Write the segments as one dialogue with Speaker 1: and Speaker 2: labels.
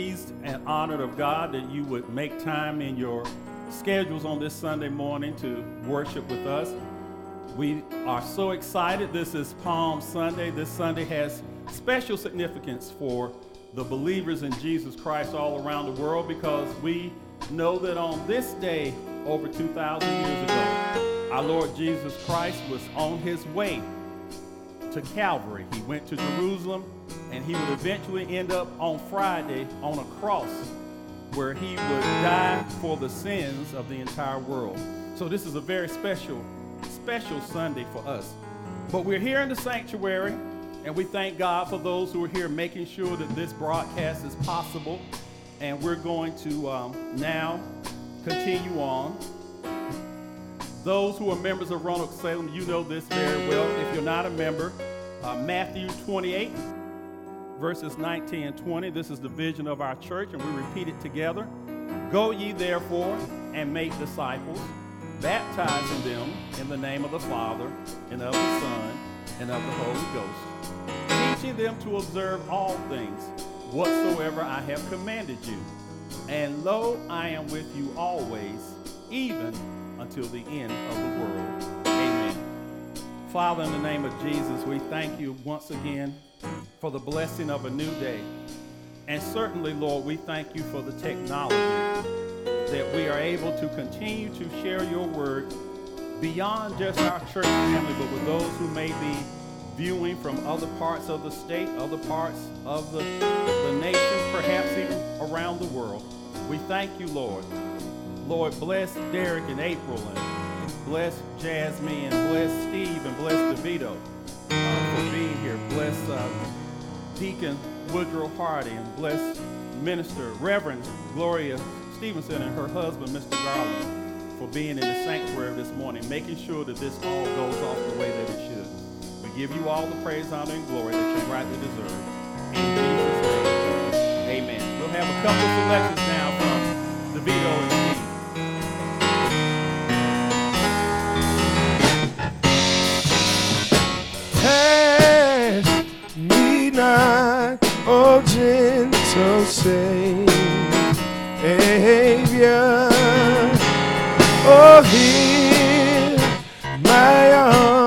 Speaker 1: pleased and honored of God that you would make time in your schedules on this Sunday morning to worship with us. We are so excited. This is Palm Sunday. This Sunday has special significance for the believers in Jesus Christ all around the world because we know that on this day, over 2,000 years ago, our Lord Jesus Christ was on his way to Calvary. He went to Jerusalem and he would eventually end up on Friday on a cross where he would die for the sins of the entire world. So this is a very special, special Sunday for us. But we're here in the sanctuary and we thank God for those who are here making sure that this broadcast is possible. And we're going to um, now continue on. Those who are members of Roanoke Salem, you know this very well. If you're not a member, uh, Matthew 28, verses 19 and 20. This is the vision of our church, and we repeat it together. Go ye therefore and make disciples, baptizing them in the name of the Father, and of the Son, and of the Holy Ghost, teaching them to observe all things whatsoever I have commanded you. And lo, I am with you always, even until the end of the world. Amen. Father, in the name of Jesus, we thank you once again for the blessing of a new day. And certainly, Lord, we thank you for the technology that we are able to continue to share your word beyond just our church family, but with those who may be viewing from other parts of the state, other parts of the, the nation, perhaps even around the world. We thank you, Lord. Lord, bless Derek and April, and bless Jasmine, and bless Steve, and bless DeVito uh, for being here. Bless uh, Deacon Woodrow Hardy, and bless Minister Reverend Gloria Stevenson and her husband, Mr. Garland, for being in the sanctuary this morning, making sure that this all goes off the way that it should. We give you all the praise, honor, and glory that you rightly deserve. In Jesus' name, amen. We'll have a couple selections now from DeVito and
Speaker 2: me oh gentle Savior. Oh, hear my humble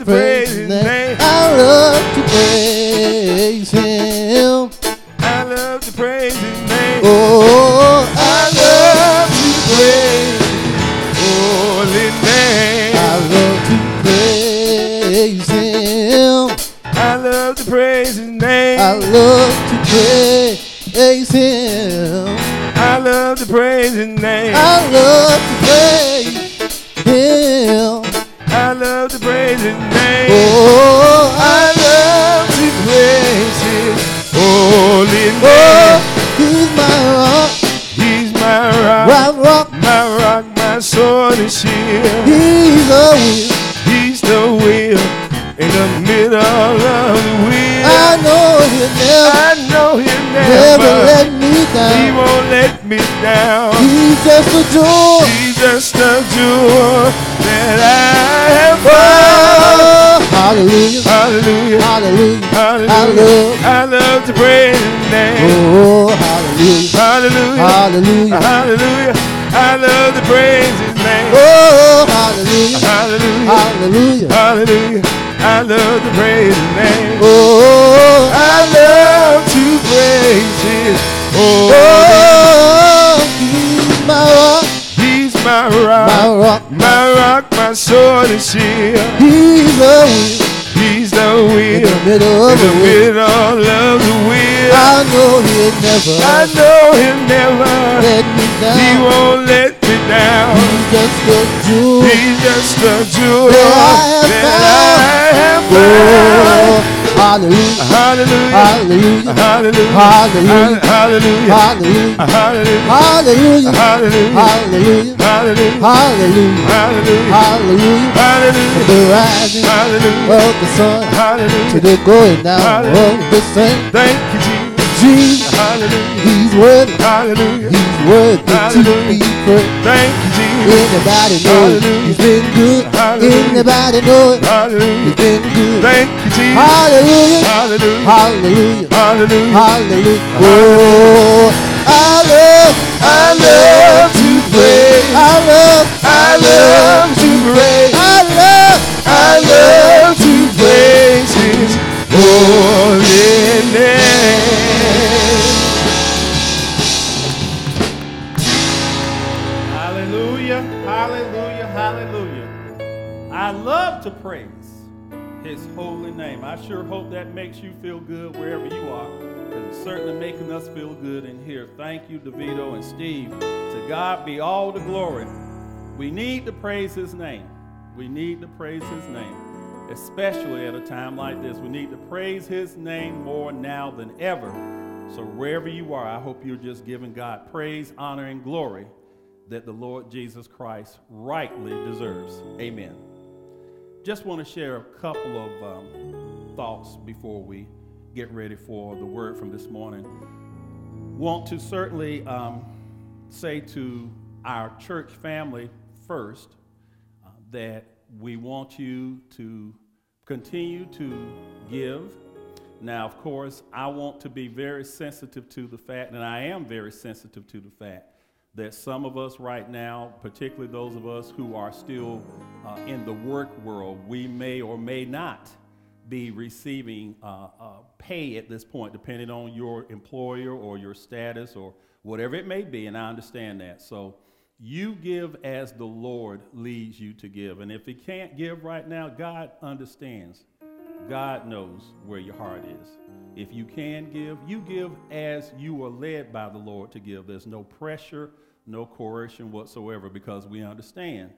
Speaker 3: to praise
Speaker 2: His name.
Speaker 3: I love to praise Him.
Speaker 2: I love to praise his name.
Speaker 3: Oh,
Speaker 2: I love to praise his holy name.
Speaker 3: I love to praise Him.
Speaker 2: I love to praise His name.
Speaker 3: I love to praise Him.
Speaker 2: I love to praise His name.
Speaker 3: I love to praise Him.
Speaker 2: Love to praise His name.
Speaker 3: Oh,
Speaker 2: I love to praise His holy name. oh.
Speaker 3: He's my rock,
Speaker 2: He's my rock,
Speaker 3: rock, rock.
Speaker 2: my rock, my sword and shield.
Speaker 3: He's a will.
Speaker 2: He's the wheel in the middle of the wheel.
Speaker 3: I know He'll never,
Speaker 2: I know He'll
Speaker 3: never
Speaker 2: never,
Speaker 3: let me down.
Speaker 2: He won't let me down.
Speaker 3: He's just a joy.
Speaker 2: He's just a jewel that I have found.
Speaker 3: Oh, hallelujah,
Speaker 2: Hallelujah,
Speaker 3: hallelujah,
Speaker 2: hallelujah. I love to praise His name.
Speaker 3: Oh, hallelujah,
Speaker 2: Hallelujah,
Speaker 3: hallelujah.
Speaker 2: hallelujah. I love to praise His name.
Speaker 3: Oh, hallelujah,
Speaker 2: Hallelujah,
Speaker 3: hallelujah.
Speaker 2: hallelujah. I love to praise His name.
Speaker 3: Oh,
Speaker 2: I love to praise His
Speaker 3: oh, He's my rock,
Speaker 2: rock. my rock, my sword and shield.
Speaker 3: He's the wheel
Speaker 2: He's the
Speaker 3: in the middle
Speaker 2: in
Speaker 3: of
Speaker 2: the
Speaker 3: the wheel.
Speaker 2: middle of the wheel.
Speaker 3: I know he'll never
Speaker 2: I know He'll never,
Speaker 3: let me down.
Speaker 2: He won't let me down.
Speaker 3: He's just a jewel.
Speaker 2: He's just a jewel
Speaker 3: That I have
Speaker 2: that I have found.
Speaker 3: Hallelujah,
Speaker 2: Hallelujah,
Speaker 3: hallelujah,
Speaker 2: hallelujah,
Speaker 3: Hallelujah.
Speaker 2: hallelujah,
Speaker 3: hallelujah,
Speaker 2: hallelujah,
Speaker 3: hallelujah,
Speaker 2: hallelujah,
Speaker 3: hallelujah,
Speaker 2: hallelujah,
Speaker 3: hallelujah,
Speaker 2: hallelujah,
Speaker 3: hallelujah.
Speaker 2: hallelujah,
Speaker 3: The rising
Speaker 2: hallelujah,
Speaker 3: of the sun Hallelujah. to
Speaker 2: hallelujah.
Speaker 3: the going down
Speaker 2: Hallelujah.
Speaker 3: of the same.
Speaker 2: Thank you, Jesus.
Speaker 3: Jesus,
Speaker 2: Hallelujah,
Speaker 3: He's worthy,
Speaker 2: hallelujah.
Speaker 3: He's worthy to be praised.
Speaker 2: Thank you, Jesus.
Speaker 3: Anybody know?
Speaker 2: Hallelujah.
Speaker 3: He's been good.
Speaker 2: Hallelujah.
Speaker 3: Anybody know it? He's
Speaker 2: Hallelujah.
Speaker 3: been good.
Speaker 2: Thank you, Jesus.
Speaker 3: Hallelujah.
Speaker 2: Hallelujah.
Speaker 3: Hallelujah.
Speaker 2: Hallelujah.
Speaker 3: Hallelujah. Oh, I love,
Speaker 2: I love to praise.
Speaker 3: I love,
Speaker 2: I love to praise.
Speaker 3: I love,
Speaker 2: I love to praise His holy name.
Speaker 1: Name. I sure hope that makes you feel good wherever you are, because it's certainly making us feel good in here. Thank you, DeVito and Steve. To God be all the glory. We need to praise his name. We need to praise his name, especially at a time like this. We need to praise his name more now than ever. So, wherever you are, I hope you're just giving God praise, honor, and glory that the Lord Jesus Christ rightly deserves. Amen. Just want to share a couple of um, thoughts before we get ready for the word from this morning. Want to certainly um, say to our church family first uh, that we want you to continue to give. Now, of course, I want to be very sensitive to the fact, and I am very sensitive to the fact, that some of us right now, particularly those of us who are still uh, in the work world, we may or may not be receiving uh, uh, pay at this point, depending on your employer or your status or whatever it may be, and I understand that. So you give as the Lord leads you to give. And if you can't give right now, God understands. God knows where your heart is. If you can give, you give as you are led by the Lord to give. There's no pressure, no coercion whatsoever because we understand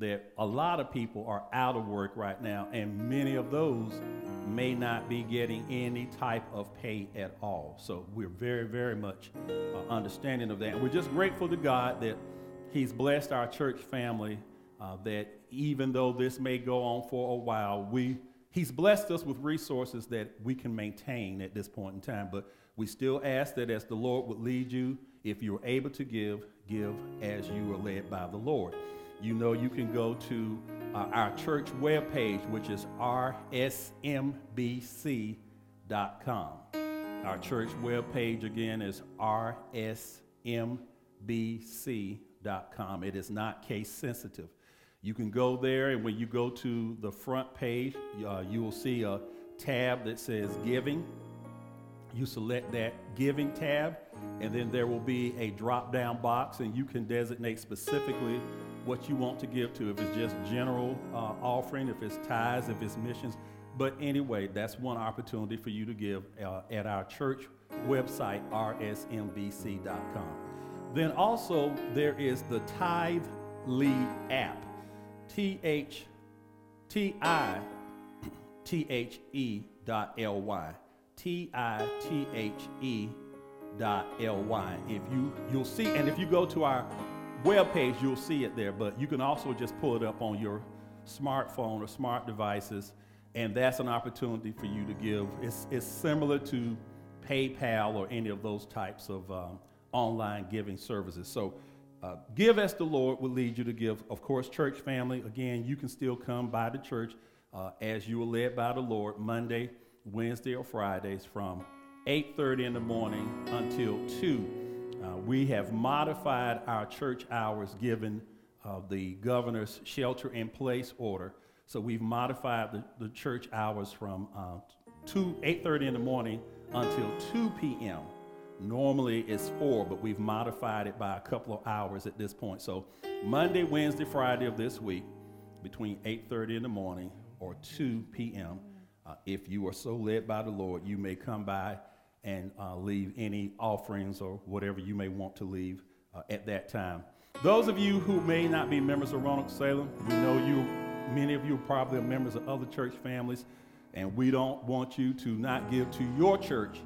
Speaker 1: that a lot of people are out of work right now, and many of those may not be getting any type of pay at all. So we're very, very much uh, understanding of that. And we're just grateful to God that He's blessed our church family. Uh, that even though this may go on for a while, we He's blessed us with resources that we can maintain at this point in time. But we still ask that as the Lord would lead you, if you're able to give, give as you are led by the Lord. You know, you can go to uh, our church webpage, which is rsmbc.com. Our church webpage again is rsmbc.com. It is not case sensitive. You can go there, and when you go to the front page, uh, you will see a tab that says Giving. You select that Giving tab, and then there will be a drop down box, and you can designate specifically what you want to give to, if it's just general uh, offering, if it's tithes, if it's missions. But anyway, that's one opportunity for you to give uh, at our church website, rsmbc.com. Then also, there is the Tithe Lead app, T H T I T H E dot L Y. T I T H E dot L Y. If you you'll see, and if you go to our webpage, you'll see it there. But you can also just pull it up on your smartphone or smart devices, and that's an opportunity for you to give. It's it's similar to PayPal or any of those types of um, online giving services. So. Uh, give as the Lord will lead you to give. Of course, church family, again, you can still come by the church uh, as you are led by the Lord Monday, Wednesday, or Fridays from 8.30 in the morning until 2. Uh, we have modified our church hours given uh, the governor's shelter in place order. So we've modified the, the church hours from uh, 2, 8.30 in the morning until 2 p.m. Normally it's 4, but we've modified it by a couple of hours at this point. So Monday, Wednesday, Friday of this week, between 8.30 in the morning or 2 p.m., uh, if you are so led by the Lord, you may come by and uh, leave any offerings or whatever you may want to leave uh, at that time. Those of you who may not be members of Roanoke Salem, we know you, many of you probably are members of other church families, and we don't want you to not give to your church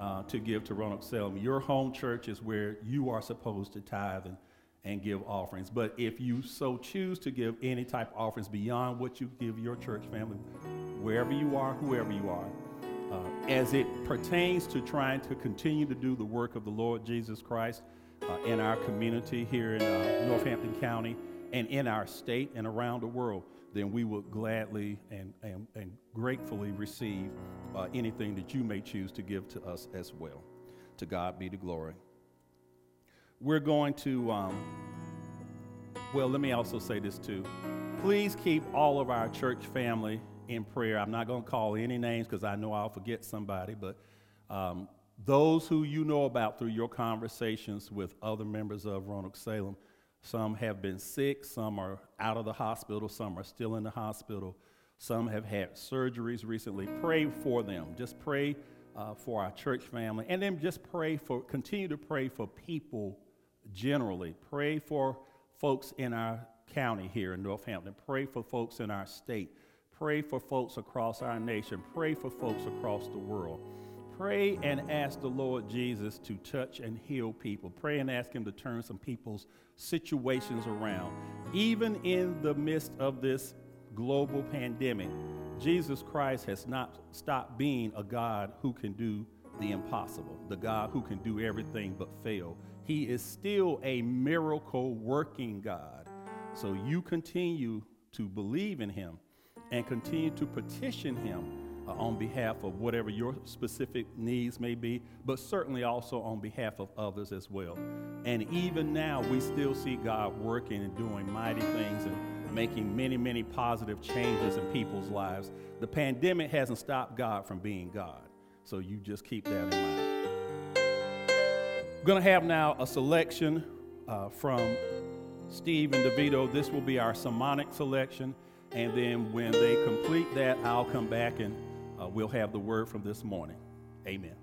Speaker 1: uh, to give to Roanoke Salem. Your home church is where you are supposed to tithe and, and give offerings. But if you so choose to give any type of offerings beyond what you give your church family, wherever you are, whoever you are, uh, as it pertains to trying to continue to do the work of the Lord Jesus Christ uh, in our community here in uh, Northampton County and in our state and around the world, then we will gladly and, and, and gratefully receive uh, anything that you may choose to give to us as well. To God be the glory. We're going to, um, well, let me also say this too. Please keep all of our church family in prayer. I'm not going to call any names because I know I'll forget somebody, but um, those who you know about through your conversations with other members of Roanoke Salem, some have been sick, some are out of the hospital, some are still in the hospital, some have had surgeries recently. Pray for them. Just pray uh, for our church family, and then just pray for, continue to pray for people generally. Pray for folks in our county here in Northampton. Pray for folks in our state. Pray for folks across our nation. Pray for folks across the world. Pray and ask the Lord Jesus to touch and heal people. Pray and ask Him to turn some people's situations around. Even in the midst of this global pandemic, Jesus Christ has not stopped being a God who can do the impossible, the God who can do everything but fail. He is still a miracle working God. So you continue to believe in Him and continue to petition Him uh, on behalf of whatever your specific needs may be, but certainly also on behalf of others as well. And even now, we still see God working and doing mighty things and making many, many positive changes in people's lives. The pandemic hasn't stopped God from being God. So you just keep that in mind. We're going to have now a selection uh, from Steve and DeVito. This will be our sermonic selection. And then when they complete that, I'll come back and uh, we'll have the word from this morning. Amen.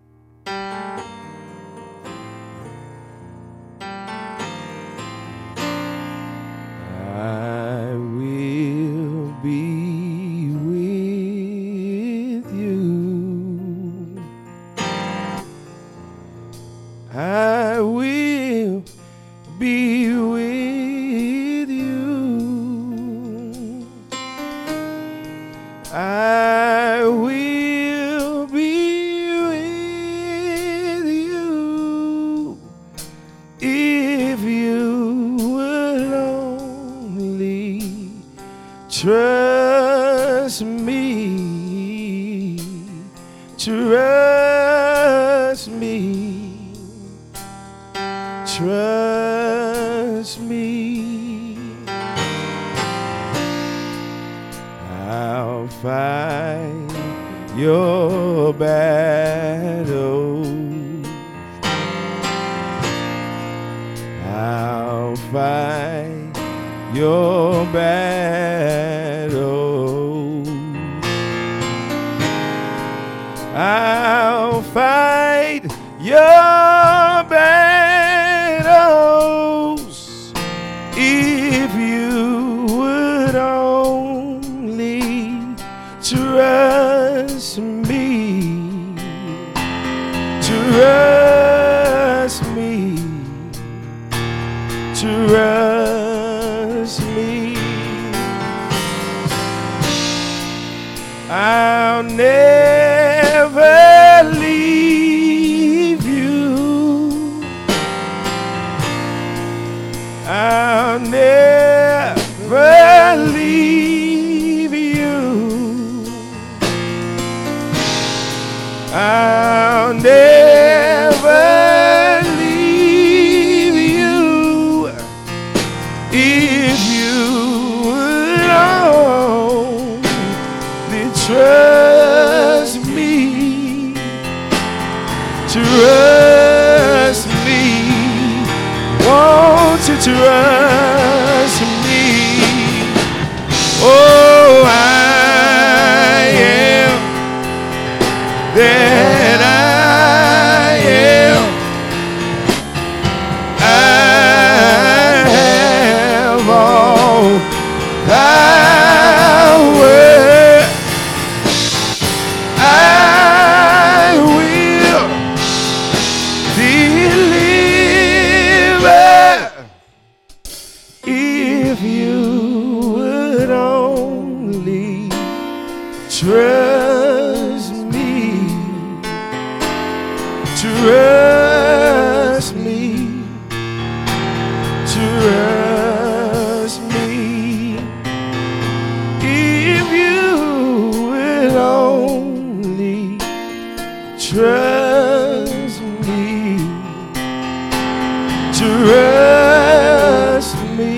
Speaker 2: Trust me.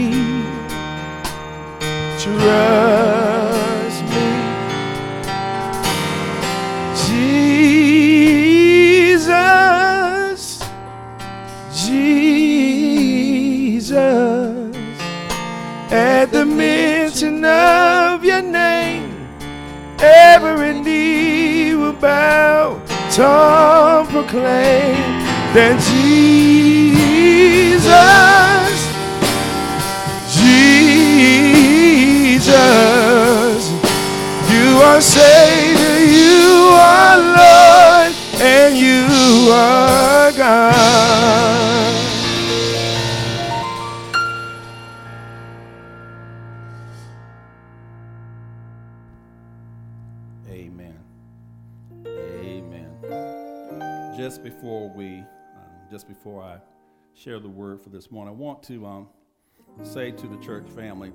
Speaker 2: Trust me. Jesus, Jesus, at the mention of your name, every knee will bow, tongue proclaim that
Speaker 1: share the word for this morning, I want to um, say to the church family,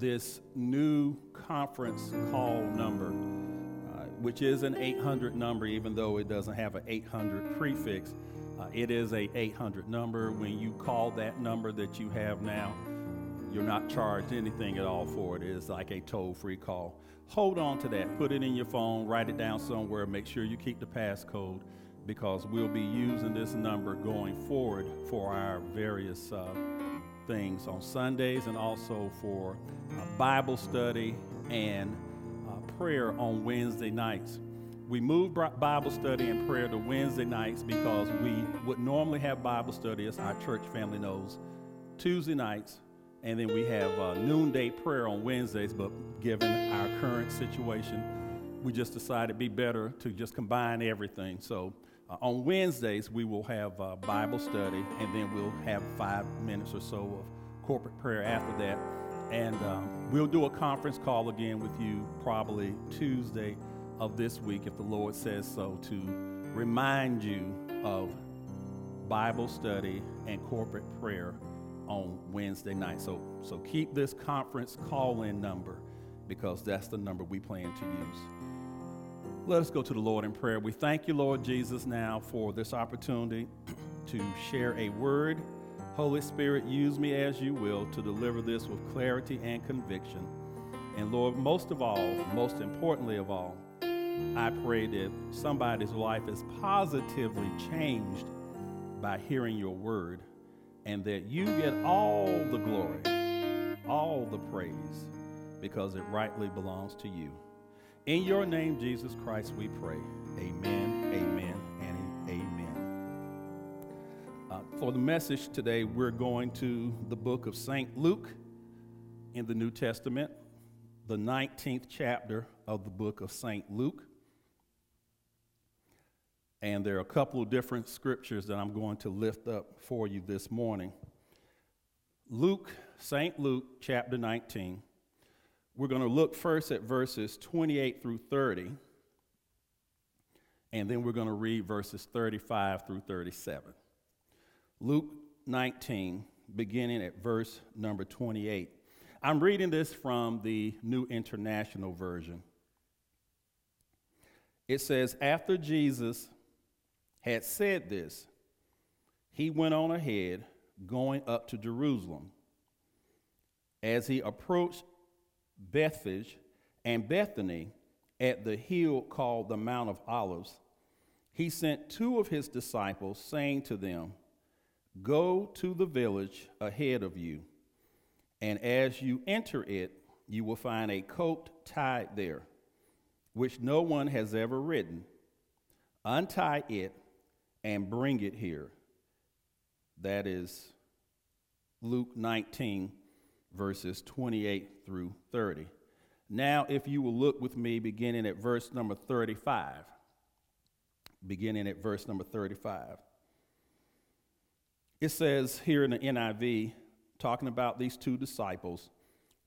Speaker 1: this new conference call number, uh, which is an 800 number, even though it doesn't have an 800 prefix, uh, it is a 800 number. When you call that number that you have now, you're not charged anything at all for it. It is like a toll free call. Hold on to that. Put it in your phone, write it down somewhere. Make sure you keep the passcode because we'll be using this number going forward for our various uh, things on Sundays and also for uh, Bible study and uh, prayer on Wednesday nights. We moved Bible study and prayer to Wednesday nights because we would normally have Bible study, as our church family knows, Tuesday nights, and then we have uh, noonday prayer on Wednesdays. But given our current situation, we just decided it'd be better to just combine everything. So uh, on Wednesdays, we will have uh, Bible study, and then we'll have five minutes or so of corporate prayer after that. And um, we'll do a conference call again with you probably Tuesday of this week, if the Lord says so, to remind you of Bible study and corporate prayer on Wednesday night. So, so keep this conference call-in number because that's the number we plan to use. Let us go to the Lord in prayer. We thank you, Lord Jesus, now for this opportunity to share a word. Holy Spirit, use me as you will to deliver this with clarity and conviction. And Lord, most of all, most importantly of all, I pray that somebody's life is positively changed by hearing your word and that you get all the glory all the praise because it rightly belongs to you. In your name, Jesus Christ, we pray. Amen, amen, and amen. Uh, for the message today, we're going to the book of St. Luke in the New Testament, the 19th chapter of the book of St. Luke. And there are a couple of different scriptures that I'm going to lift up for you this morning. Luke, St. Luke, chapter 19. We're going to look first at verses 28 through 30, and then we're going to read verses 35 through 37. Luke 19, beginning at verse number 28. I'm reading this from the New International Version. It says, After Jesus had said this, he went on ahead, going up to Jerusalem. As he approached Bethphage and Bethany at the hill called the Mount of Olives, he sent two of his disciples, saying to them, Go to the village ahead of you, and as you enter it, you will find a coat tied there, which no one has ever ridden. Untie it and bring it here. That is Luke 19, verses 28 through 30. Now, if you will look with me beginning at verse number 35. Beginning at verse number 35. It says here in the NIV, talking about these two disciples,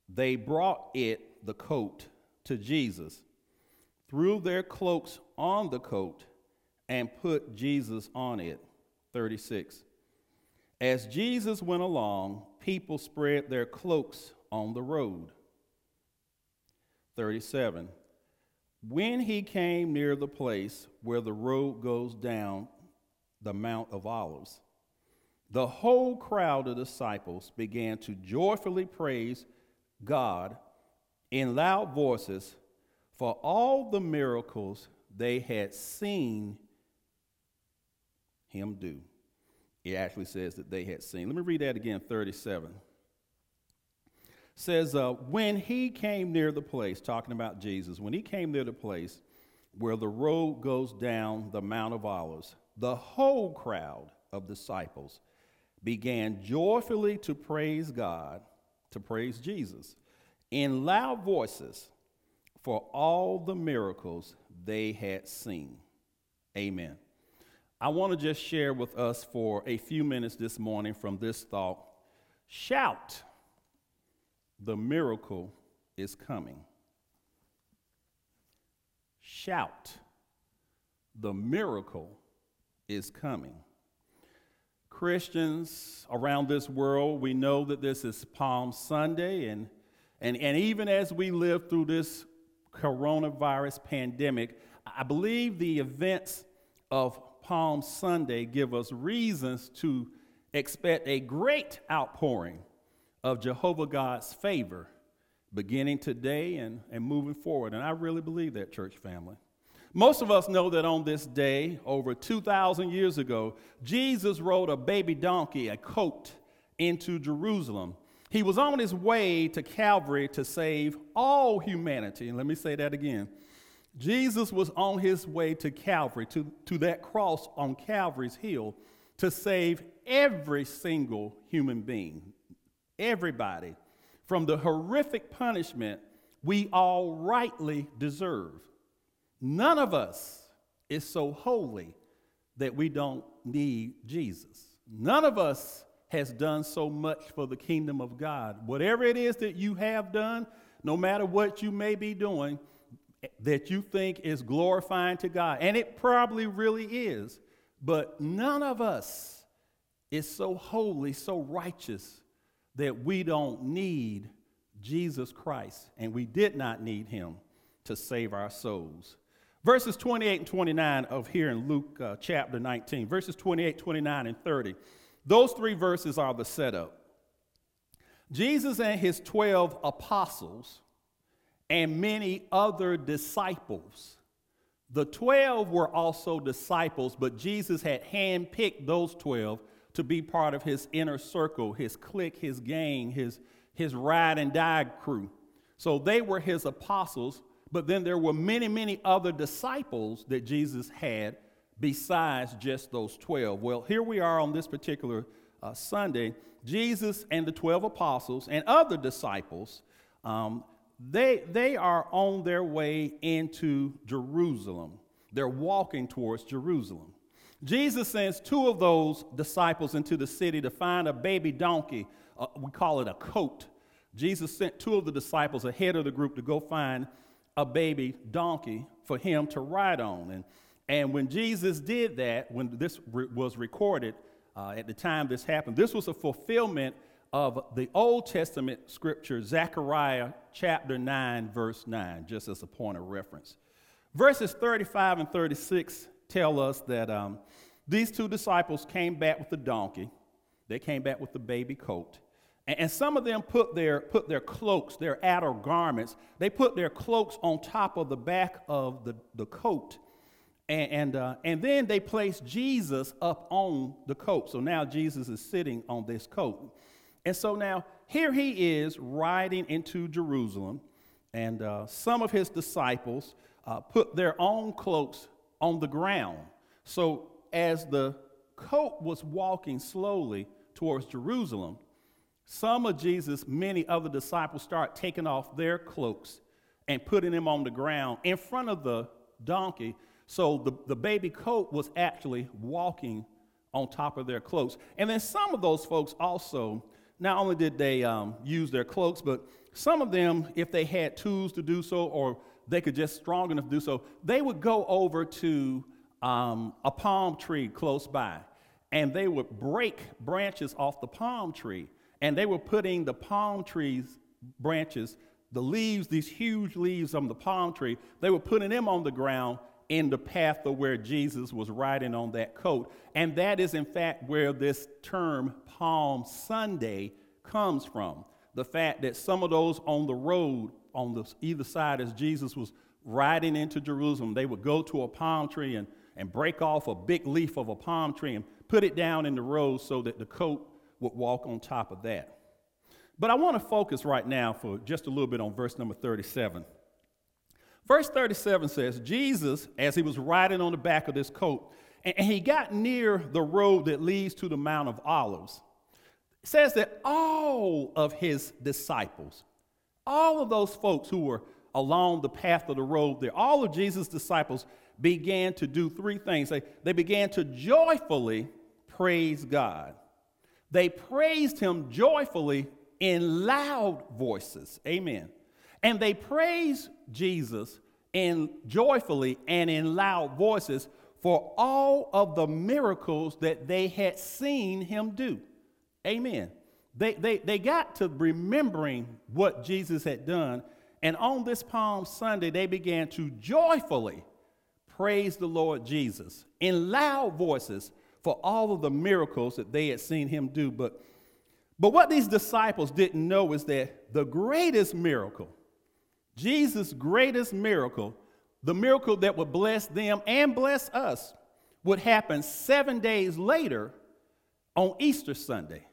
Speaker 1: they brought it, the coat, to Jesus, threw their cloaks on the coat, and put Jesus on it. 36. As Jesus went along, people spread their cloaks on the road. 37. When he came near the place where the road goes down the Mount of Olives, the whole crowd of disciples began to joyfully praise God in loud voices for all the miracles they had seen him do. It actually says that they had seen. Let me read that again, 37. It says, uh, when he came near the place, talking about Jesus, when he came near the place where the road goes down the Mount of Olives, the whole crowd of disciples began joyfully to praise God, to praise Jesus, in loud voices for all the miracles they had seen. Amen. I want to just share with us for a few minutes this morning from this thought shout, the miracle is coming. Shout, the miracle is coming. Christians around this world, we know that this is Palm Sunday, and, and, and even as we live through this coronavirus pandemic, I believe the events of Palm Sunday give us reasons to expect a great outpouring of Jehovah God's favor beginning today and, and moving forward. And I really believe that, church family. Most of us know that on this day, over 2,000 years ago, Jesus rode a baby donkey, a colt, into Jerusalem. He was on his way to Calvary to save all humanity. And let me say that again. Jesus was on his way to Calvary, to, to that cross on Calvary's hill, to save every single human being, everybody, from the horrific punishment we all rightly deserve. None of us is so holy that we don't need Jesus. None of us has done so much for the kingdom of God. Whatever it is that you have done, no matter what you may be doing, that you think is glorifying to God. And it probably really is. But none of us is so holy, so righteous that we don't need Jesus Christ. And we did not need him to save our souls. Verses 28 and 29 of here in Luke uh, chapter 19, verses 28, 29, and 30. Those three verses are the setup. Jesus and his 12 apostles and many other disciples. The 12 were also disciples, but Jesus had handpicked those 12 to be part of his inner circle, his clique, his gang, his, his ride and die crew. So they were his apostles, but then there were many, many other disciples that Jesus had besides just those 12. Well, here we are on this particular uh, Sunday. Jesus and the 12 apostles and other disciples, um, they, they are on their way into Jerusalem. They're walking towards Jerusalem. Jesus sends two of those disciples into the city to find a baby donkey. Uh, we call it a coat. Jesus sent two of the disciples ahead of the group to go find a baby donkey for him to ride on. And, and when Jesus did that, when this re- was recorded, uh, at the time this happened, this was a fulfillment of the Old Testament scripture, Zechariah chapter 9, verse 9, just as a point of reference. Verses 35 and 36 tell us that um, these two disciples came back with the donkey, they came back with the baby coat. And, some of them put their, put their cloaks, their outer garments, they put their cloaks on top of the back of the, the coat. And, and, uh, and then they placed Jesus up on the coat. So now Jesus is sitting on this coat. And so now here he is riding into Jerusalem, and uh, some of his disciples uh, put their own cloaks on the ground. So as the coat was walking slowly towards Jerusalem, some of Jesus' many other disciples start taking off their cloaks and putting them on the ground in front of the donkey. So the, the baby coat was actually walking on top of their cloaks. And then some of those folks also not only did they um, use their cloaks, but some of them, if they had tools to do so or they could just strong enough to do so, they would go over to um, a palm tree close by and they would break branches off the palm tree and they were putting the palm tree's branches, the leaves, these huge leaves on the palm tree, they were putting them on the ground in the path of where Jesus was riding on that coat. And that is, in fact, where this term Palm Sunday comes from. The fact that some of those on the road, on the either side, as Jesus was riding into Jerusalem, they would go to a palm tree and, and break off a big leaf of a palm tree and put it down in the road so that the coat would walk on top of that. But I want to focus right now for just a little bit on verse number 37. Verse 37 says, Jesus, as he was riding on the back of this coat, and he got near the road that leads to the Mount of Olives, says that all of his disciples, all of those folks who were along the path of the road there, all of Jesus' disciples began to do three things. They, they began to joyfully praise God. They praised him joyfully in loud voices. Amen. And they praised Jesus in joyfully and in loud voices for all of the miracles that they had seen him do. Amen. They, they, they got to remembering what Jesus had done. And on this Palm Sunday, they began to joyfully praise the Lord Jesus in loud voices for all of the miracles that they had seen him do. But, but what these disciples didn't know is that the greatest miracle Jesus' greatest miracle, the miracle that would bless them and bless us, would happen seven days later on Easter Sunday.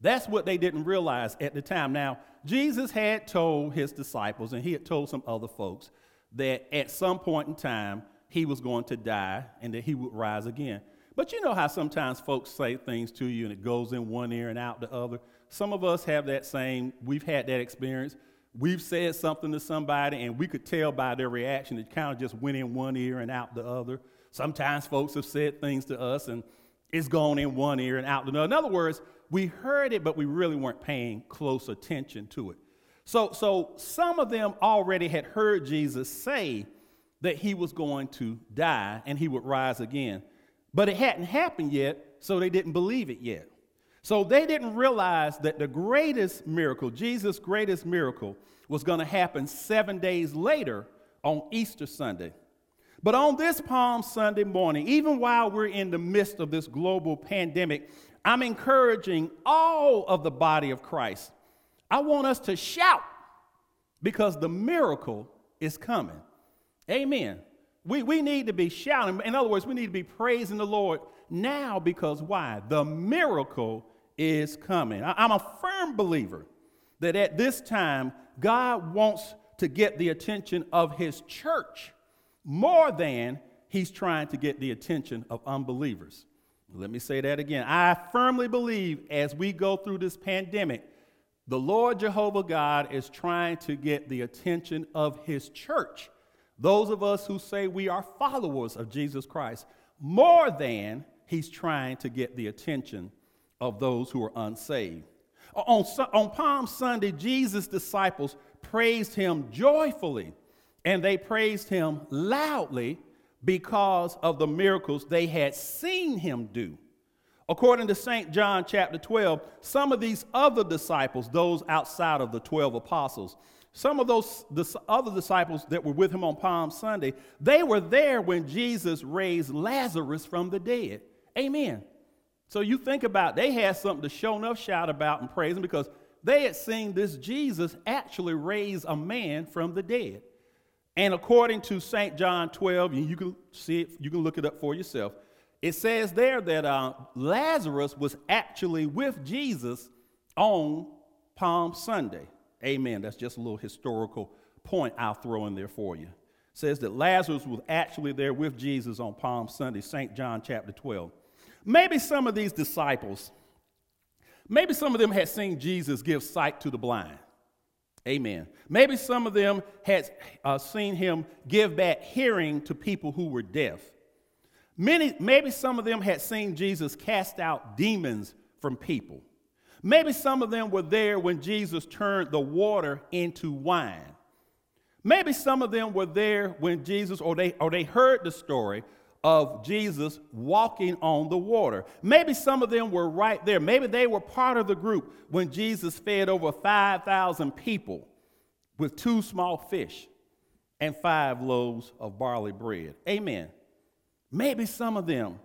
Speaker 1: That's what they didn't realize at the time. Now, Jesus had told his disciples, and he had told some other folks, that at some point in time he was going to die and that he would rise again. But you know how sometimes folks say things to you and it goes in one ear and out the other? Some of us have that same, we've had that experience we've said something to somebody and we could tell by their reaction it kind of just went in one ear and out the other. Sometimes folks have said things to us and it's gone in one ear and out the other. In other words, we heard it, but we really weren't paying close attention to it. So, so some of them already had heard Jesus say that he was going to die and he would rise again. But it hadn't happened yet, so they didn't believe it yet. So they didn't realize that the greatest miracle, Jesus' greatest miracle, was going to happen seven days later on Easter Sunday. But on this Palm Sunday morning, even while we're in the midst of this global pandemic, I'm encouraging all of the body of Christ. I want us to shout because the miracle is coming. Amen. We, we need to be shouting. In other words, we need to be praising the Lord now because why? The miracle is coming. I'm a firm believer that at this time, God wants to get the attention of his church more than he's trying to get the attention of unbelievers. Let me say that again. I firmly believe as we go through this pandemic, the Lord Jehovah God is trying to get the attention of his church, those of us who say we are followers of Jesus Christ, more than he's trying to get the attention of those who are unsaved. On, on Palm Sunday, Jesus' disciples praised him joyfully, and they praised him loudly because of the miracles they had seen him do. According to St. John chapter 12, some of these other disciples, those outside of the 12 apostles, some of those the other disciples that were with him on Palm Sunday, they were there when Jesus raised Lazarus from the dead. Amen. So you think about they had something to show enough shout about and praise him because they had seen this Jesus actually raise a man from the dead. And according to St. John 12, and you can see it, you can look it up for yourself. It says there that uh, Lazarus was actually with Jesus on Palm Sunday. Amen. That's just a little historical point I'll throw in there for you. It says that Lazarus was actually there with Jesus on Palm Sunday, St. John chapter 12. Maybe some of these disciples, maybe some of them had seen Jesus give sight to the blind. Amen. Maybe some of them had uh, seen him give back hearing to people who were deaf. Many, maybe some of them had seen Jesus cast out demons from people. Maybe some of them were there when Jesus turned the water into wine. Maybe some of them were there when Jesus, or they, or they heard the story of Jesus walking on the water. Maybe some of them were right there. Maybe they were part of the group when Jesus fed over 5,000 people with two small fish and five loaves of barley bread. Amen. Maybe some of them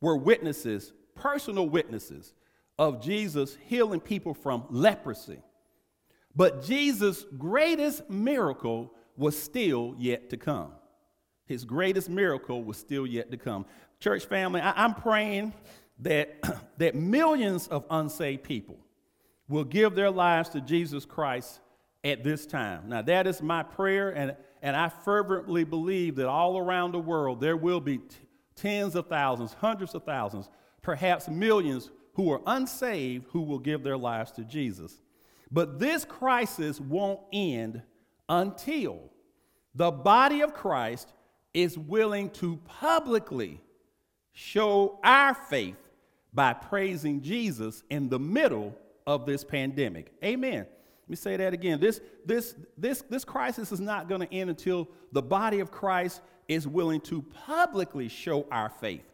Speaker 1: were witnesses, personal witnesses of Jesus healing people from leprosy. But Jesus' greatest miracle was still yet to come. His greatest miracle was still yet to come. Church family, I, am praying that, that millions of unsaved people will give their lives to Jesus Christ at this time. Now, that is my prayer, and, and I fervently believe that all around the world there will be t- tens of thousands, hundreds of thousands, perhaps millions who are unsaved who will give their lives to Jesus. But this crisis won't end until the body of Christ is willing to publicly show our faith by praising Jesus in the middle of this pandemic. Amen. Let me say that again. This, this, this, this crisis is not going to end until the body of Christ is willing to publicly show our faith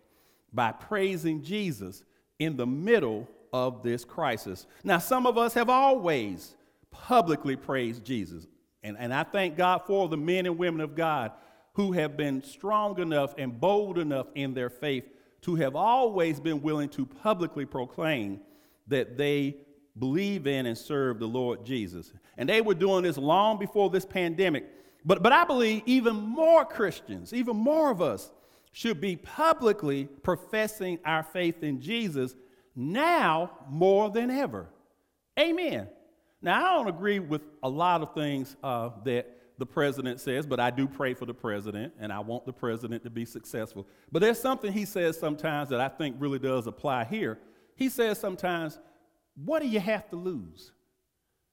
Speaker 1: by praising Jesus in the middle of this crisis. Now, some of us have always publicly praised Jesus. And, and I thank God for the men and women of God who have been strong enough and bold enough in their faith to have always been willing to publicly proclaim that they believe in and serve the Lord Jesus. And they were doing this long before this pandemic. But, but I believe even more Christians, even more of us, should be publicly professing our faith in Jesus now more than ever. Amen. Now, I don't agree with a lot of things uh, that the president says, but I do pray for the president, and I want the president to be successful. But there's something he says sometimes that I think really does apply here. He says sometimes, What do you have to lose?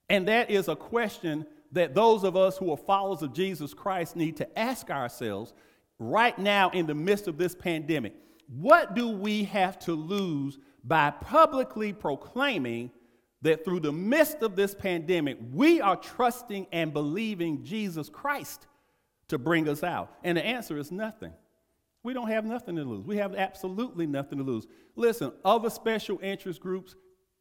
Speaker 1: And that is a question that those of us who are followers of Jesus Christ need to ask ourselves right now in the midst of this pandemic. What do we have to lose by publicly proclaiming that through the midst of this pandemic, we are trusting and believing Jesus Christ to bring us out? And the answer is nothing. We don't have nothing to lose. We have absolutely nothing to lose. Listen, other special interest groups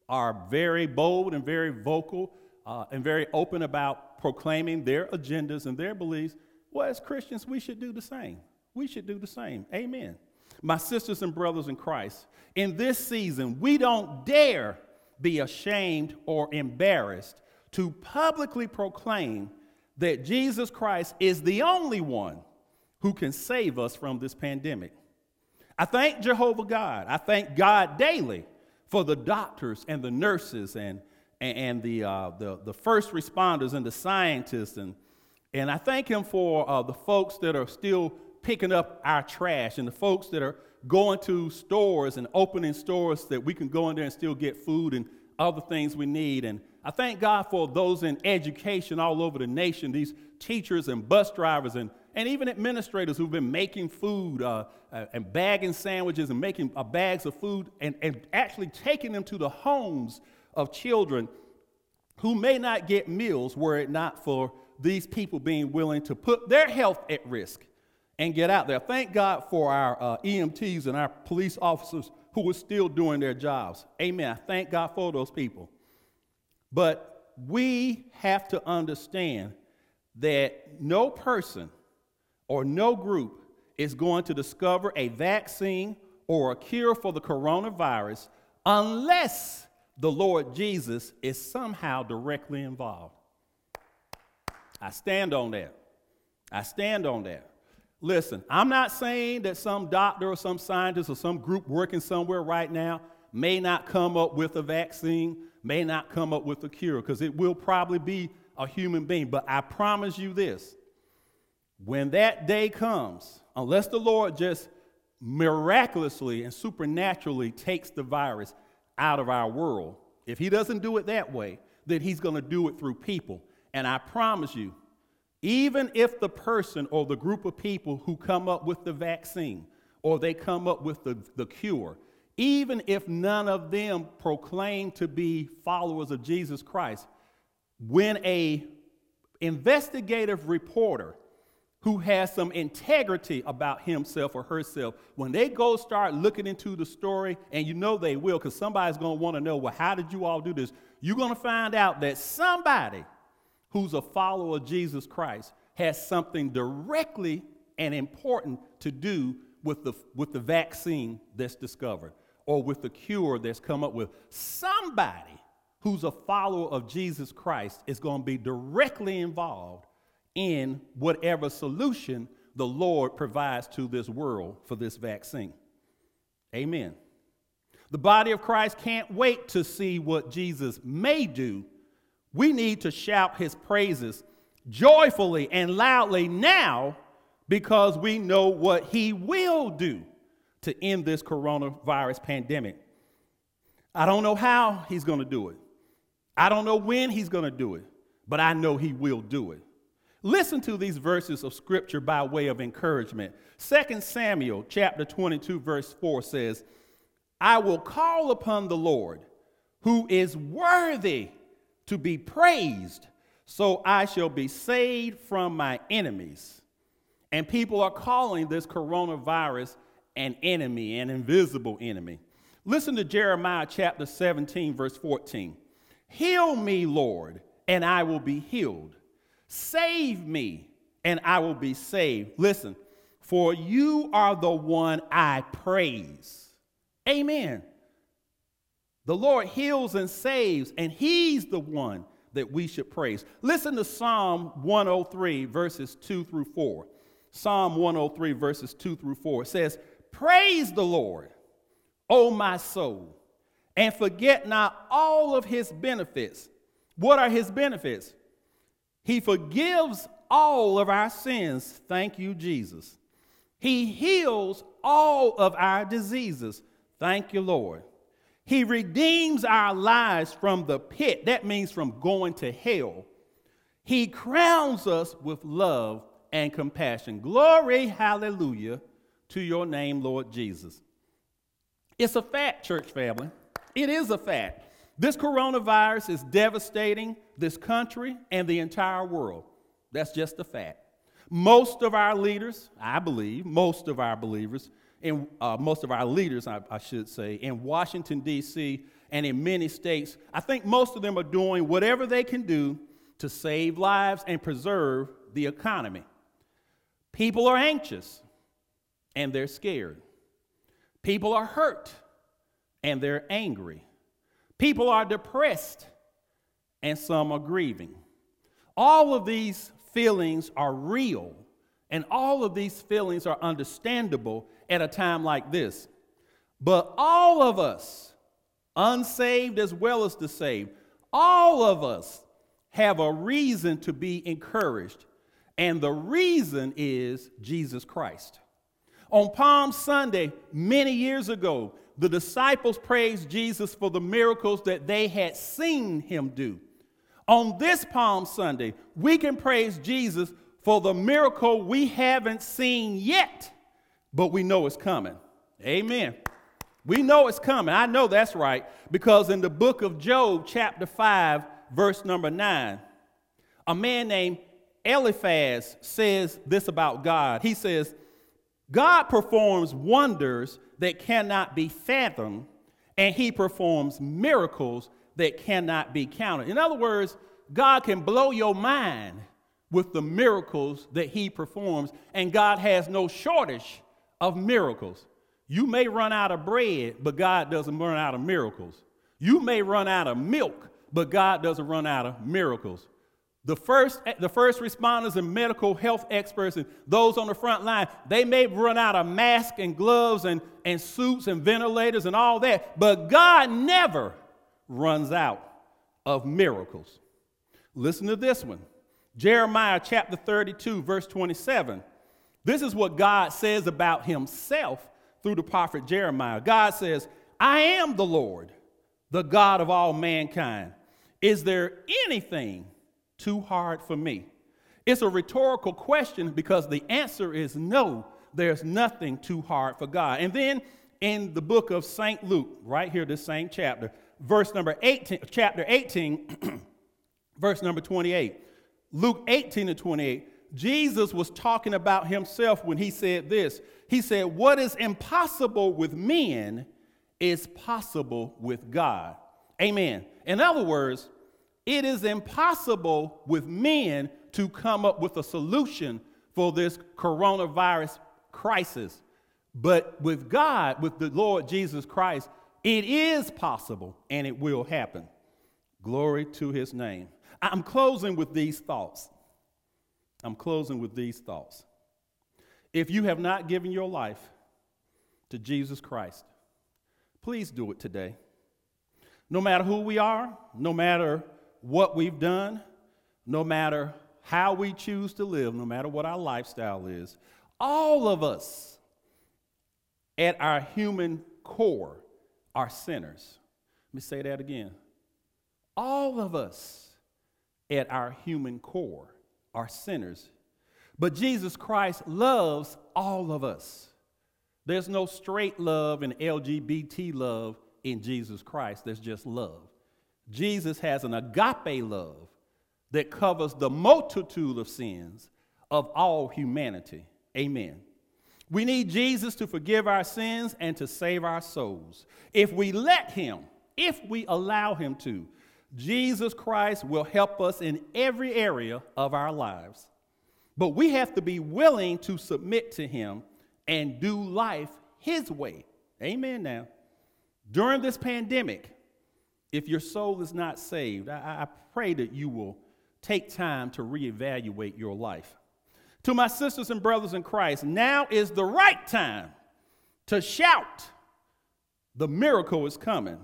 Speaker 1: are very bold and very vocal uh, and very open about proclaiming their agendas and their beliefs. Well, as Christians, we should do the same. We should do the same. Amen. My sisters and brothers in Christ, in this season, we don't dare be ashamed or embarrassed to publicly proclaim that Jesus Christ is the only one who can save us from this pandemic. I thank Jehovah God. I thank God daily for the doctors and the nurses and, and, and the, uh, the, the first responders and the scientists. And, and I thank him for uh, the folks that are still picking up our trash and the folks that are going to stores and opening stores that we can go in there and still get food and other things we need. And I thank God for those in education all over the nation, these teachers and bus drivers and, and even administrators who've been making food uh, uh, and bagging sandwiches and making uh, bags of food and, and actually taking them to the homes of children who may not get meals were it not for these people being willing to put their health at risk and get out there. Thank God for our uh, EMTs and our police officers who are still doing their jobs. Amen. I thank God for those people. But we have to understand that no person or no group is going to discover a vaccine or a cure for the coronavirus unless the Lord Jesus is somehow directly involved. I stand on that. I stand on that. Listen, I'm not saying that some doctor or some scientist or some group working somewhere right now may not come up with a vaccine, may not come up with a cure, because it will probably be a human being. But I promise you this when that day comes, unless the Lord just miraculously and supernaturally takes the virus out of our world, if He doesn't do it that way, then He's going to do it through people. And I promise you, even if the person or the group of people who come up with the vaccine or they come up with the, the cure, even if none of them proclaim to be followers of Jesus Christ, when a investigative reporter who has some integrity about himself or herself, when they go start looking into the story, and you know they will, because somebody's going to want to know, well, how did you all do this? You're going to find out that somebody who's a follower of Jesus Christ has something directly and important to do with the, with the vaccine that's discovered or with the cure that's come up with. Somebody who's a follower of Jesus Christ is going to be directly involved in whatever solution the Lord provides to this world for this vaccine. Amen. The body of Christ can't wait to see what Jesus may do we need to shout his praises joyfully and loudly now because we know what he will do to end this coronavirus pandemic. I don't know how he's going to do it. I don't know when he's going to do it, but I know he will do it. Listen to these verses of scripture by way of encouragement. 2 Samuel chapter 22 verse 4 says, "I will call upon the Lord, who is worthy to be praised, so I shall be saved from my enemies. And people are calling this coronavirus an enemy, an invisible enemy. Listen to Jeremiah chapter 17, verse 14. Heal me, Lord, and I will be healed. Save me, and I will be saved. Listen, for you are the one I praise. Amen. The Lord heals and saves, and He's the one that we should praise. Listen to Psalm 103, verses 2 through 4. Psalm 103, verses 2 through 4. It says, Praise the Lord, O my soul, and forget not all of his benefits. What are his benefits? He forgives all of our sins. Thank you, Jesus. He heals all of our diseases. Thank you, Lord. He redeems our lives from the pit. That means from going to hell. He crowns us with love and compassion. Glory, hallelujah, to your name, Lord Jesus. It's a fact, church family. It is a fact. This coronavirus is devastating this country and the entire world. That's just a fact. Most of our leaders, I believe, most of our believers, in uh, most of our leaders, I, I should say, in Washington, D.C., and in many states, I think most of them are doing whatever they can do to save lives and preserve the economy. People are anxious and they're scared. People are hurt and they're angry. People are depressed and some are grieving. All of these feelings are real and all of these feelings are understandable at a time like this. But all of us, unsaved as well as the saved, all of us have a reason to be encouraged, and the reason is Jesus Christ. On Palm Sunday, many years ago, the disciples praised Jesus for the miracles that they had seen him do. On this Palm Sunday, we can praise Jesus for the miracle we haven't seen yet, but we know it's coming. Amen. We know it's coming. I know that's right because in the book of Job, chapter 5, verse number 9, a man named Eliphaz says this about God. He says, God performs wonders that cannot be fathomed, and he performs miracles that cannot be counted. In other words, God can blow your mind with the miracles that he performs, and God has no shortage of miracles. You may run out of bread, but God doesn't run out of miracles. You may run out of milk, but God doesn't run out of miracles. The first, the first responders and medical health experts and those on the front line, they may run out of masks and gloves and, and suits and ventilators and all that, but God never runs out of miracles. Listen to this one Jeremiah chapter 32, verse 27. This is what God says about himself through the prophet Jeremiah. God says, I am the Lord, the God of all mankind. Is there anything too hard for me? It's a rhetorical question because the answer is no, there's nothing too hard for God. And then in the book of St. Luke, right here, this same chapter, verse number 18, chapter 18, verse number 28. Luke 18 to 28. Jesus was talking about himself when he said this. He said, What is impossible with men is possible with God. Amen. In other words, it is impossible with men to come up with a solution for this coronavirus crisis. But with God, with the Lord Jesus Christ, it is possible and it will happen. Glory to his name. I'm closing with these thoughts. I'm closing with these thoughts. If you have not given your life to Jesus Christ, please do it today. No matter who we are, no matter what we've done, no matter how we choose to live, no matter what our lifestyle is, all of us at our human core are sinners. Let me say that again. All of us at our human core are sinners. But Jesus Christ loves all of us. There's no straight love and LGBT love in Jesus Christ, there's just love. Jesus has an agape love that covers the multitude of sins of all humanity. Amen. We need Jesus to forgive our sins and to save our souls. If we let Him, if we allow Him to, Jesus Christ will help us in every area of our lives. But we have to be willing to submit to Him and do life His way. Amen. Now, during this pandemic, if your soul is not saved, I, I pray that you will take time to reevaluate your life. To my sisters and brothers in Christ, now is the right time to shout, The miracle is coming.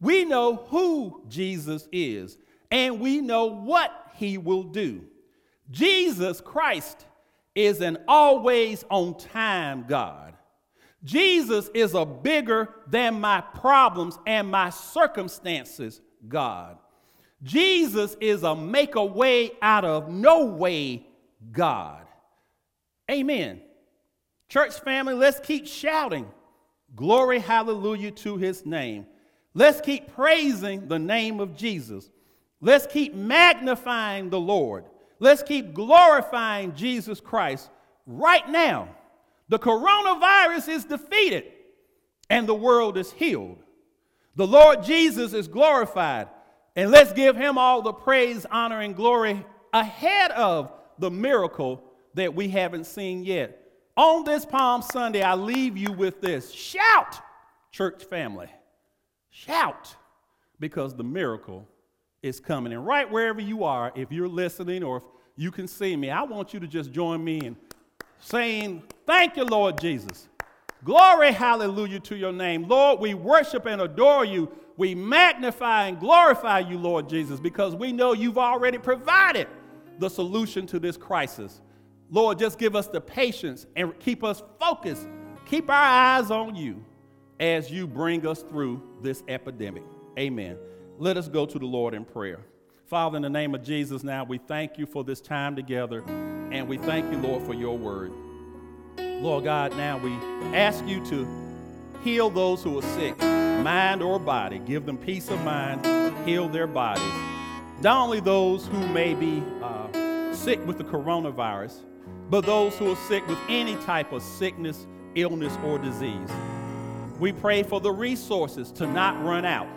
Speaker 1: We know who Jesus is, and we know what he will do. Jesus Christ is an always on time God. Jesus is a bigger than my problems and my circumstances God. Jesus is a make a way out of no way God. Amen. Church family, let's keep shouting glory, hallelujah to his name. Let's keep praising the name of Jesus. Let's keep magnifying the Lord. Let's keep glorifying Jesus Christ right now. The coronavirus is defeated and the world is healed. The Lord Jesus is glorified. And let's give him all the praise, honor, and glory ahead of the miracle that we haven't seen yet. On this Palm Sunday, I leave you with this shout, church family. Shout because the miracle is coming. And right wherever you are, if you're listening or if you can see me, I want you to just join me in saying, Thank you, Lord Jesus. Glory, hallelujah to your name. Lord, we worship and adore you We magnify and glorify you, Lord Jesus, because we know you've already provided the solution to this crisis. Lord, just give us the patience and keep us focused. Keep our eyes on you as you bring us through this epidemic. Amen. Let us go to the Lord in prayer. Father, in the name of Jesus, now we thank you for this time together, and we thank you, Lord, for your word. Lord God, now we ask you to heal those who are sick, mind or body. Give them peace of mind, heal their bodies. Not only those who may be uh, sick with the coronavirus, but those who are sick with any type of sickness, illness, or disease. We pray for the resources to not run out.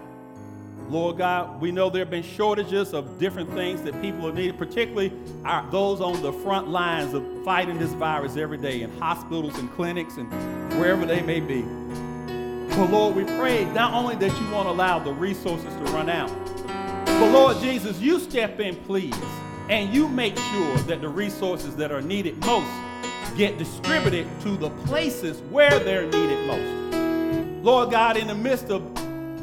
Speaker 1: Lord God, we know there have been shortages of different things that people are needing, particularly our, those on the front lines of fighting this virus every day in hospitals and clinics and wherever they may be. So, Lord, we pray not only that you won't allow the resources to run out, but Lord Jesus, you step in, please, and you make sure that the resources that are needed most get distributed to the places where they're needed most. Lord God, in the midst of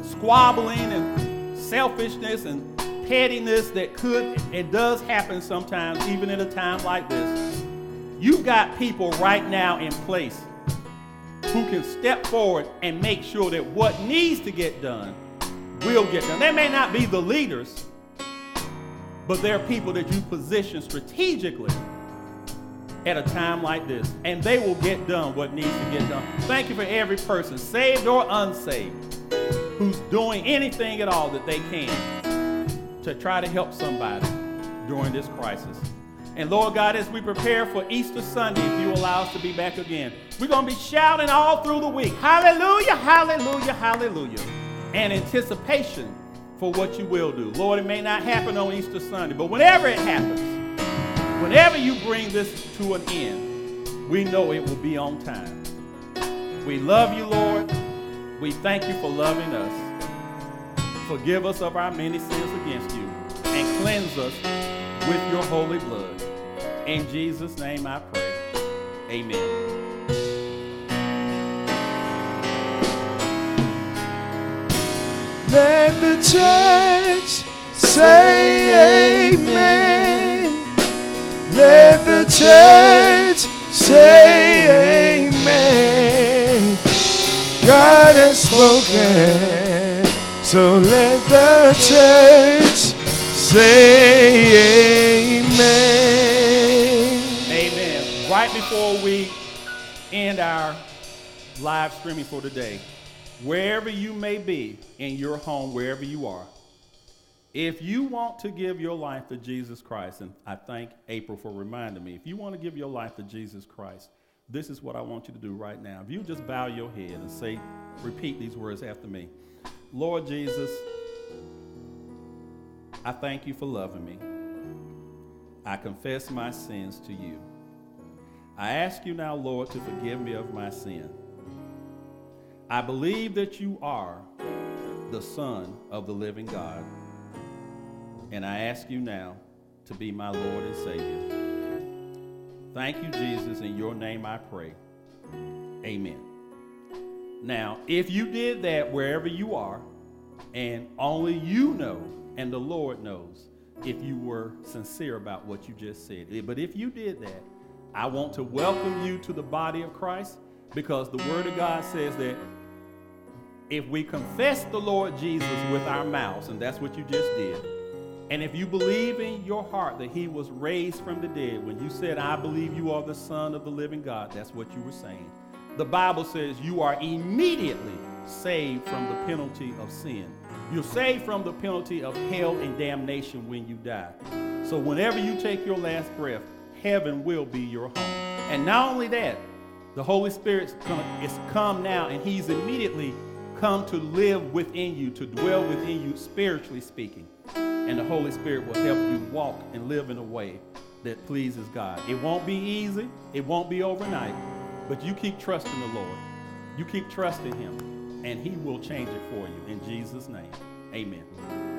Speaker 1: squabbling and selfishness and pettiness that could and does happen sometimes, even in a time like this, you've got people right now in place who can step forward and make sure that what needs to get done will get done. They may not be the leaders, but they're people that you position strategically at a time like this, and they will get done what needs to get done. Thank you for every person, saved or unsaved, who's doing anything at all that they can to try to help somebody during this crisis. And Lord God, as we prepare for Easter Sunday, if you allow us to be back again, we're going to be shouting all through the week. Hallelujah, hallelujah, hallelujah. And anticipation for what you will do. Lord, it may not happen on Easter Sunday, but whenever it happens, whenever you bring this to an end, we know it will be on time. We love you, Lord. We thank you for loving us. Forgive us of our many sins against you and cleanse us with your holy blood. In Jesus' name I pray. Amen.
Speaker 2: Let the church say amen. Let the church say amen. God has spoken, so let the church say amen.
Speaker 1: Amen. Right before we end our live streaming for today, wherever you may be in your home, wherever you are, if you want to give your life to Jesus Christ, and I thank April for reminding me, if you want to give your life to Jesus Christ, this is what I want you to do right now. If you just bow your head and say, repeat these words after me Lord Jesus, I thank you for loving me. I confess my sins to you. I ask you now, Lord, to forgive me of my sin. I believe that you are the Son of the living God. And I ask you now to be my Lord and Savior. Thank you, Jesus. In your name I pray. Amen. Now, if you did that wherever you are, and only you know and the Lord knows if you were sincere about what you just said. Eh, but if you did that, I want to welcome you to the body of Christ because the Word of God says that if we confess the Lord Jesus with our mouths, and that's what you just did, and if you believe in your heart that he was raised from the dead, when you said, I believe you are the Son of the living God, that's what you were saying. The Bible says you are immediately saved from the penalty of sin. You're saved from the penalty of hell and damnation when you die. So whenever you take your last breath, heaven will be your home. And not only that, the Holy Spirit is come now, and He's immediately come to live within you, to dwell within you, spiritually speaking. And the Holy Spirit will help you walk and live in a way that pleases God. It won't be easy, it won't be overnight, but you keep trusting the Lord. You keep trusting Him, and He will change it for you. In Jesus' name, amen.